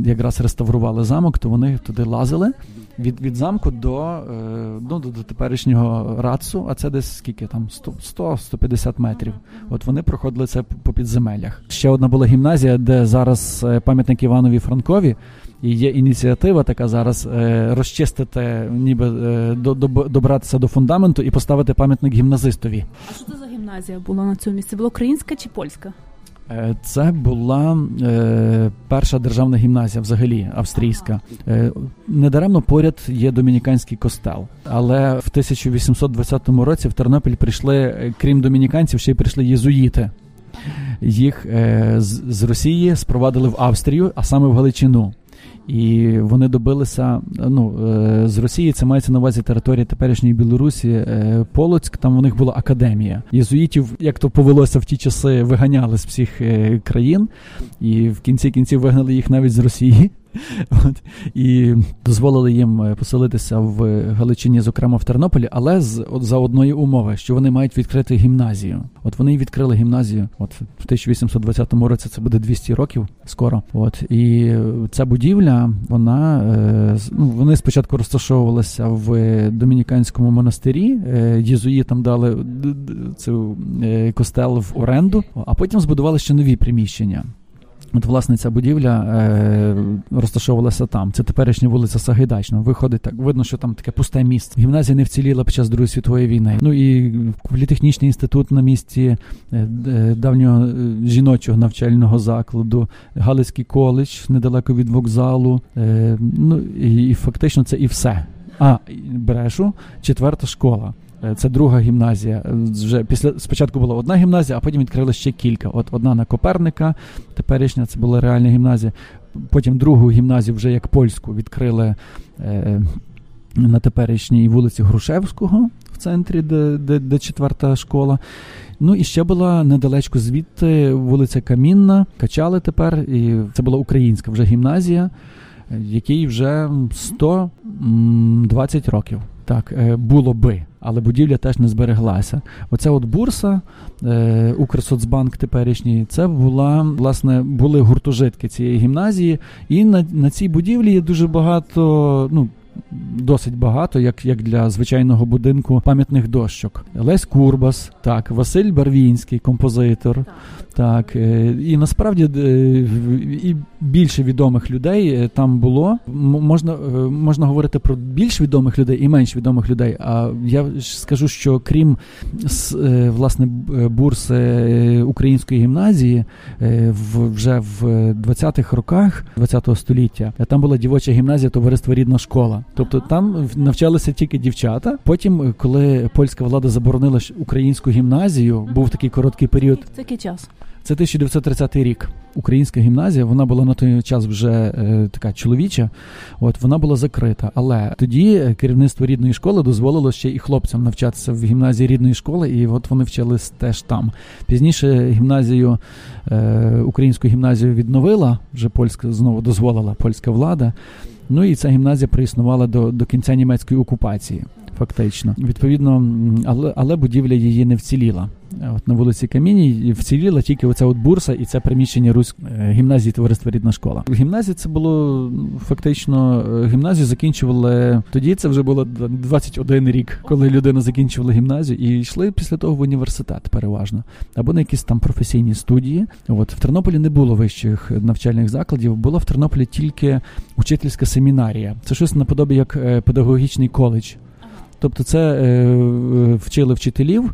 якраз реставрували замок, то вони туди лазили від від замку до ну, до, до теперішнього рацу, а це десь скільки там 100-150 метрів. От вони проходили це по підземеллях. Ще одна була гімназія, де зараз пам'ятник Іванові Франкові. І є ініціатива така зараз е, розчистити, ніби е, до, до, добратися до фундаменту і поставити пам'ятник гімназистові. А що це за гімназія була на цьому місці? Була українська чи польська? Е, це була е, перша державна гімназія, взагалі австрійська. Е, недаремно поряд є домініканський костел. Але в 1820 році в Тернопіль прийшли, крім домініканців, ще й прийшли єзуїти. Їх е, з, Росії спровадили в Австрію, а саме в Галичину. І вони добилися ну е, з Росії. Це мається на увазі територія теперішньої Білорусі, е, Полоцьк. Там у них була академія єзуїтів. Як то повелося в ті часи, виганяли з всіх країн, і в кінці кінців вигнали їх навіть з Росії. От, І дозволили їм е, поселитися в Галичині, зокрема в Тернополі, але з от, за одної умови, що вони мають відкрити гімназію. От вони відкрили гімназію. От в 1820 році це буде 200 років скоро. От і ця будівля, вона е, ну, вони спочатку розташовувалися в домініканському монастирі. Е, єзуїтам дали цю костел в оренду, а потім збудували ще нові приміщення. От, власне, ця будівля е, розташовувалася там. Це теперішня вулиця Сагайдачна. Виходить так, видно, що там таке пусте місце. Гімназія не вціліла під час Другої світової війни. Ну і політехнічний інститут на місці е, е, давнього е, жіночого навчального закладу, Галицький коледж недалеко від вокзалу. Е, ну і, і фактично це і все. А брешу четверта школа. Е, це друга гімназія. Е, вже після спочатку була одна гімназія, а потім відкрили ще кілька. От одна на Коперника, теперішня це була реальна гімназія. Потім другу гімназію, вже як польську, відкрили е, на теперішній вулиці Грушевського в центрі, де, де, де четверта школа. Ну і ще була недалечко звідти вулиця Камінна, качали тепер. І це була українська вже гімназія, якій вже 120 років. Так, е, було би, але будівля теж не збереглася. Оця от бурса, е, Укрсоцбанк теперішній, це була власне були гуртожитки цієї гімназії, і на на цій будівлі є дуже багато ну, досить багато, як як для звичайного будинку пам'ятних дощок. Лесь Курбас, так, Василь Барвінський, композитор. Так, так е, і насправді і більше відомих людей е, там було. Можна можна говорити про більш відомих людей і менш відомих людей. А я скажу, що крім власне бурси української гімназії, вже в 20-х роках 20-го століття там була дівоча гімназія товариства рідна школа. Тобто там навчалися тільки дівчата. Потім, коли польська влада заборонила українську гімназію, був такий короткий період. Це який час. Це 1930 рік. Українська гімназія, вона була на той час вже е, така чоловіча. От вона була закрита. Але тоді керівництво рідної школи дозволило ще і хлопцям навчатися в гімназії рідної школи, і от вони вчились теж там. Пізніше гімназію е, українську гімназію відновила вже польська знову дозволила польська влада. Ну і ця гімназія проіснувала до до кінця німецької окупації, фактично. Відповідно, але але будівля її не вціліла. От на вулиці Каміній вціліла тільки оця от бурса і це приміщення Русь е, гімназії товариства рідна школа. В гімназії це було фактично е, гімназію закінчували тоді. Це вже було 21 рік, коли людина закінчувала гімназію і йшли після того в університет, переважно або на якісь там професійні студії. От в Тернополі не було вищих навчальних закладів. Була в Тернополі тільки учительська семінарія. Це щось наподобі як е, педагогічний коледж. Тобто це е, вчили вчителів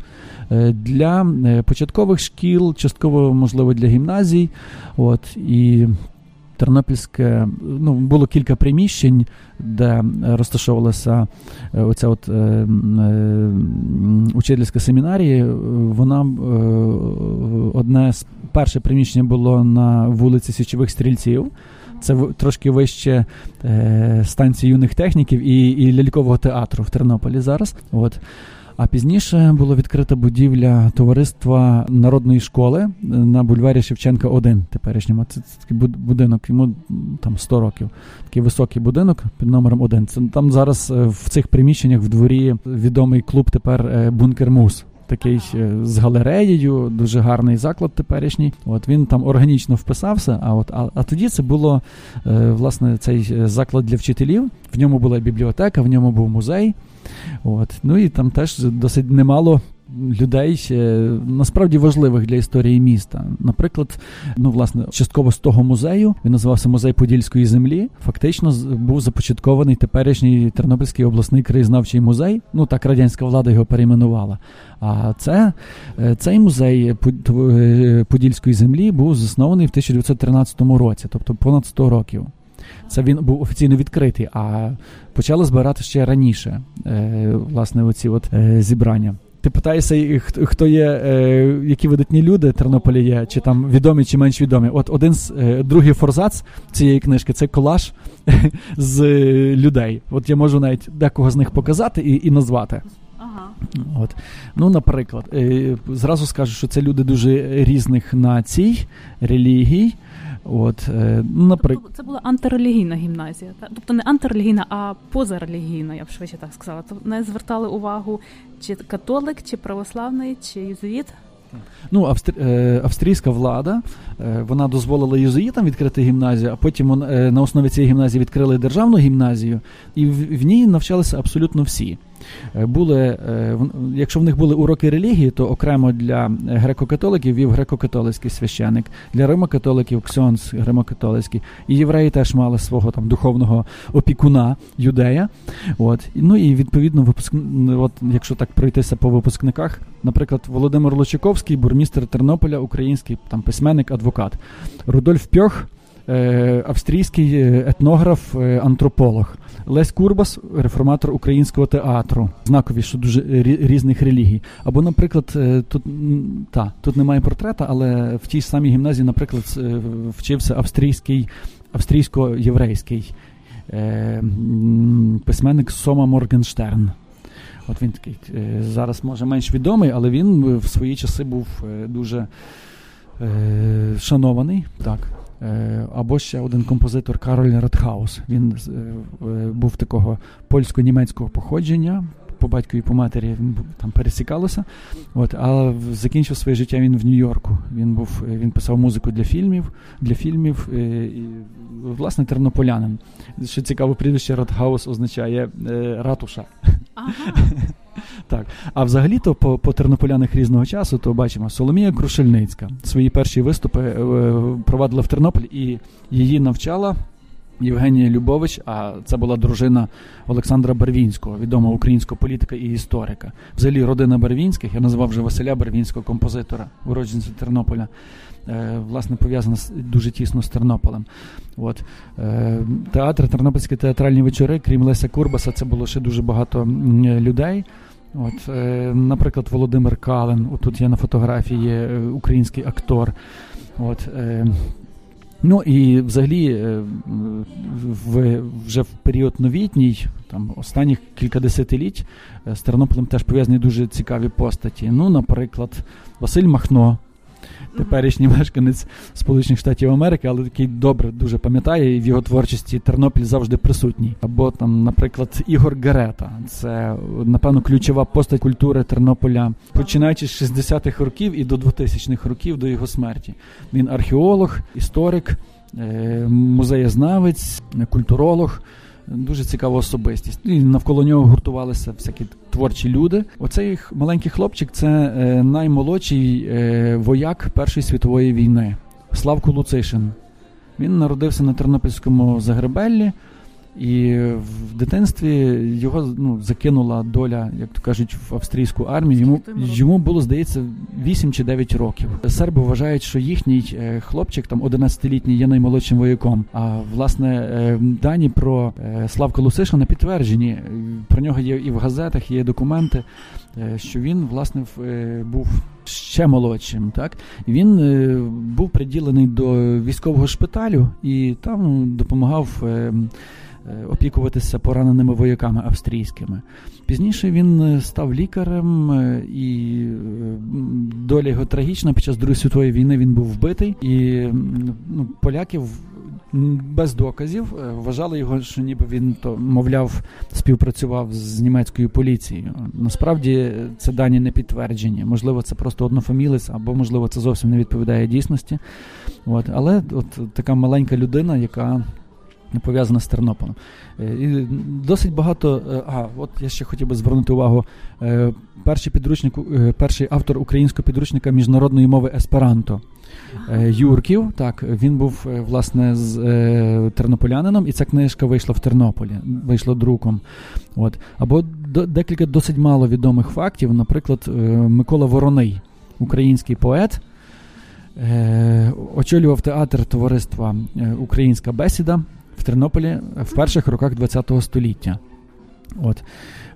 е, для е, початкових шкіл, частково, можливо, для гімназій. От, І Тернопільське ну, було кілька приміщень, де розташовувалася оця от учительська семінарія. Вона одне з перше приміщення було на вулиці Січових Стрільців. Це трошки вище е, станції юних техніків і і лялькового театру в Тернополі зараз. От. А пізніше була відкрита будівля товариства народної школи на бульварі Шевченка 1 теперішньому. Це, це такий будинок, йому там 100 років. Такий високий будинок під номером 1. Це там зараз е, в цих приміщеннях в дворі відомий клуб тепер е, Бункер Мус такий е, з галереєю, дуже гарний заклад теперішній. От він там органічно вписався. А от а, а тоді це було е, власне цей е, заклад для вчителів. В ньому була бібліотека, в ньому був музей. От ну і там теж досить немало людей насправді важливих для історії міста. Наприклад, ну власне, частково з того музею він називався Музей Подільської землі. Фактично був започаткований теперішній Тернопільський обласний краєзнавчий музей. Ну так радянська влада його перейменувала. А це е, цей музей е, Подільської землі був заснований в 1913 році, тобто понад 100 років. Це він був офіційно відкритий, а почали збирати ще раніше, е, власне, оці от зібрання. Ти питаєшся, хто є, е, які видатні люди Тернополі є, чи там відомі, чи менш відомі. От один з е, другий форзац цієї книжки це колаж з людей. От я можу навіть декого з них показати і і назвати. Ага. От. Ну, наприклад, е, зразу скажу, що це люди дуже різних націй, релігій. От, е, ну, наприклад... Тобто це була антирелігійна гімназія, так? тобто не антирелігійна, а позарелігійна, я б швидше так сказала. Тобто не звертали увагу, чи католик, чи православний, чи єзуїт. Ну. Е, австрійська влада е, вона дозволила єзуїтам відкрити гімназію, а потім на основі цієї гімназії відкрили державну гімназію, і в ній навчалися абсолютно всі. Е, були, е, якщо в них були уроки релігії, то окремо для греко-католиків вів греко-католицький священик, для римокатоликів ксьонс греко-католицький. І євреї теж мали свого там духовного опікуна юдея. От. Ну і відповідно випуск... от, якщо так пройтися по випускниках, наприклад, Володимир Лучаковський, бурмістр Тернополя, український там письменник, адвокат, Рудольф Пьох. Е, австрійський етнограф, антрополог. Лесь Курбас, реформатор українського театру, знакові, що дуже різних релігій. Або, наприклад, е, тут та тут немає портрета, але в тій самій гімназії, наприклад, е, вчився австрійський, австрійсько-єврейський е, письменник Сома Моргенштерн. От він такий е, зараз може менш відомий, але він в свої часи був дуже е, шанований. так. Е, або ще один композитор Кароль Ратгаус. Він е, е, був такого польсько-німецького походження, по батьку і по матері там пересікалося. От, а закінчив своє життя він в Нью-Йорку. Він був він писав музику для фільмів, для фільмів і власне тернополянин. Що цікаво, прізвище Ротгаус означає ратуша. Ага. Так, а взагалі-то по по тернополянах різного часу, то бачимо Соломія Крушельницька. Свої перші виступи е, провадила в Тернополі і її навчала Євгенія Любович. А це була дружина Олександра Барвінського, відомого українського політика і історика. Взагалі, родина Барвінських, я назвав вже Василя Барвінського, композитора, уродженця Тернополя. Е, власне, пов'язана дуже тісно з Тернополем. От. Е, театр, Тернопільські театральні вечори, крім Леся Курбаса, це було ще дуже багато людей. От, е, Наприклад, Володимир Кален, тут є на фотографії є український актор. От, Ну і взагалі в, вже в період новітній, там останніх кілька десятиліть, з Тернополем теж пов'язані дуже цікаві постаті. Ну, наприклад, Василь Махно, теперішній мешканець Сполучених Штатів Америки, але такий добре дуже пам'ятає, і в його творчості Тернопіль завжди присутній. Або там, наприклад, Ігор Герета. Це напевно ключова постать культури Тернополя, починаючи з 60-х років і до 2000-х років до його смерті. Він археолог, історик, е, музеєзнавець, культуролог дуже цікава особистість. І навколо нього гуртувалися всякі творчі люди. Оцей маленький хлопчик це е, наймолодший е, вояк Першої світової війни. Славко Луцишин. Він народився на Тернопільському Загребеллі. І в дитинстві його ну, закинула доля, як то кажуть, в австрійську армію. Йому йому було здається 8 чи 9 років. Серби вважають, що їхній е, хлопчик, там 11-літній, є наймолодшим вояком. А власне е, дані про е, Славка Лусишина підтверджені. Про нього є і в газетах, є документи, що він власне був. Ще молодшим, так він е, був приділений до військового шпиталю і там допомагав е, Е, опікуватися пораненими вояками австрійськими. Пізніше він е, став лікарем, е, і доля його трагічна. Під час Другої світової війни він був вбитий, і ну, поляків. Без доказів вважали його, що ніби він то, мовляв, співпрацював з німецькою поліцією. Насправді це дані не підтверджені. Можливо, це просто однофамілець, або можливо це зовсім не відповідає дійсності. От, Але от така маленька людина, яка пов'язана з Тернополем. Е, і Досить багато. Е, а, от я ще хотів би звернути увагу. Е, перший підручник, перший автор українського підручника міжнародної мови Есперанто. Юрків, так, він був власне з тернополянином, і ця книжка вийшла в Тернополі, вийшла друком. От. Або декілька досить мало відомих фактів. Наприклад, Микола Вороний, український поет, очолював театр товариства Українська бесіда в Тернополі в перших роках ХХ століття. От.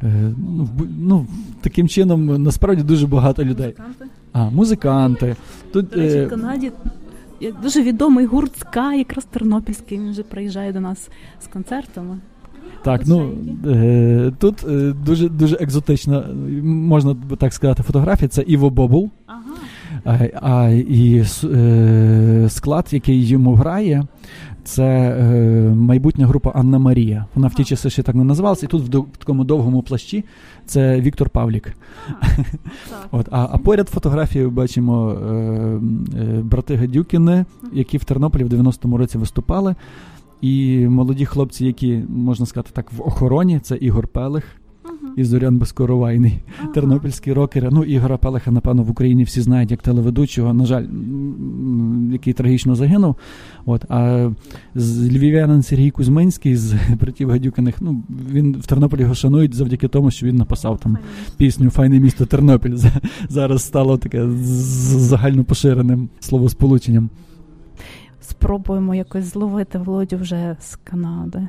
Е, ну, ну, Таким чином, насправді дуже багато людей. Музиканти. А, музиканти. Тут, До речі, в е, Канаді дуже відомий гурт Ска, якраз Тернопільський, він вже приїжджає до нас з концертами. Так, ну е, тут дуже дуже екзотична, можна так сказати, фотографія. Це Іво Бобул. Ага. А, а і склад, який йому грає, це е, майбутня група Анна Марія. Вона в ті часи ще так не називалася, і тут в, до, в такому довгому плащі це Віктор Павлік. От, А а поряд фотографії бачимо е, е, брати Гадюкіни, які в Тернополі в 90-му році виступали. І молоді хлопці, які можна сказати так, в охороні, це Ігор Пелих і Зорян Безкоровайний, ага. тернопільський рокер. Ну, Ігора Пелеха, напевно, в Україні всі знають як телеведучого, на жаль, який трагічно загинув. От, А з львів'янин Сергій Кузьминський з братів Гадюкиних, ну, він в Тернополі його шанують завдяки тому, що він написав там пісню Файне місто Тернопіль. Зараз стало таке загально поширеним словосполученням. Спробуємо якось зловити Володю вже з Канади.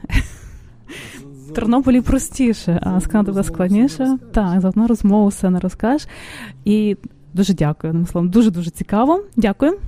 В Тернополі простіше, а з Канади складніше. Так, за одну розмову все не розкажеш. І дуже дякую. Одним словом, дуже дуже цікаво. Дякую.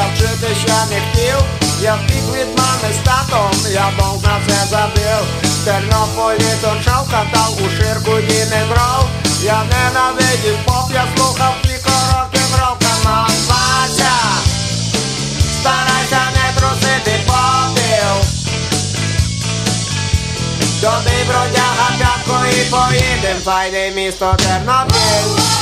Я вчити ще не хотів, я втік від мами з татом, я Бог на це забив. В Тернополі точав, катав у ширку дімедров. Я ненавидів поп, я слухав тільки рок-н-рол, Вася. Старайся не трусити попіл. Добий бродяга п'ятко і поїдем, файне місто Тернопіль.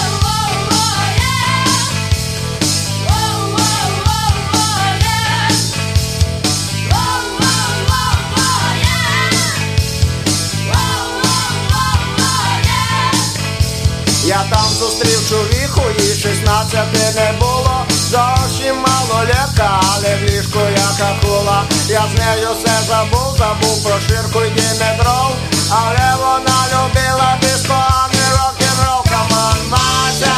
Я там зустрів чоловіку, їй 16 не було. Зовсім малолетка, але в ліжку яка хула. Я з нею все забув, забув про ширку й дімедров. Але вона любила диско, а не рок-н-рол, команд Вася.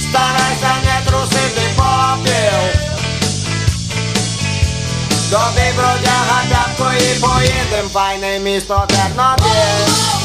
Старайся не трусити попіл. Добий бродяга п'ятко і поїдем, файне місто Тернопіль.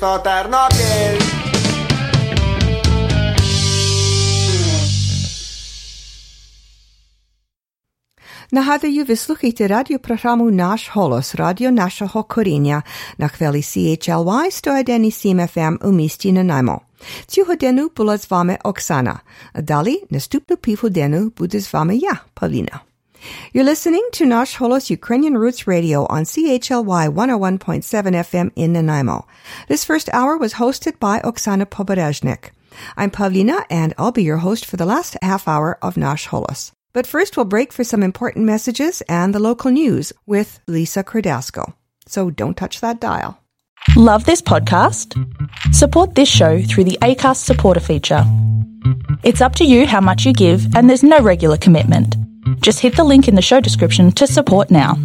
Місто Тернопіль Нагадую, ви слухаєте радіопрограму «Наш голос» радіо нашого коріння на хвилі CHLY 101,7 FM у місті Нанаймо. Цю годину була з вами Оксана. Далі наступну півгодину буде з вами я, Павліна. You're listening to Nash Holos Ukrainian Roots Radio on CHLY 101.7 FM in Nanaimo. This first hour was hosted by Oksana Poberezhnik. I'm Pavlina, and I'll be your host for the last half hour of Nash Holos. But first, we'll break for some important messages and the local news with Lisa Cordasco. So don't touch that dial. Love this podcast? Support this show through the ACAST supporter feature. It's up to you how much you give, and there's no regular commitment. Just hit the link in the show description to support now.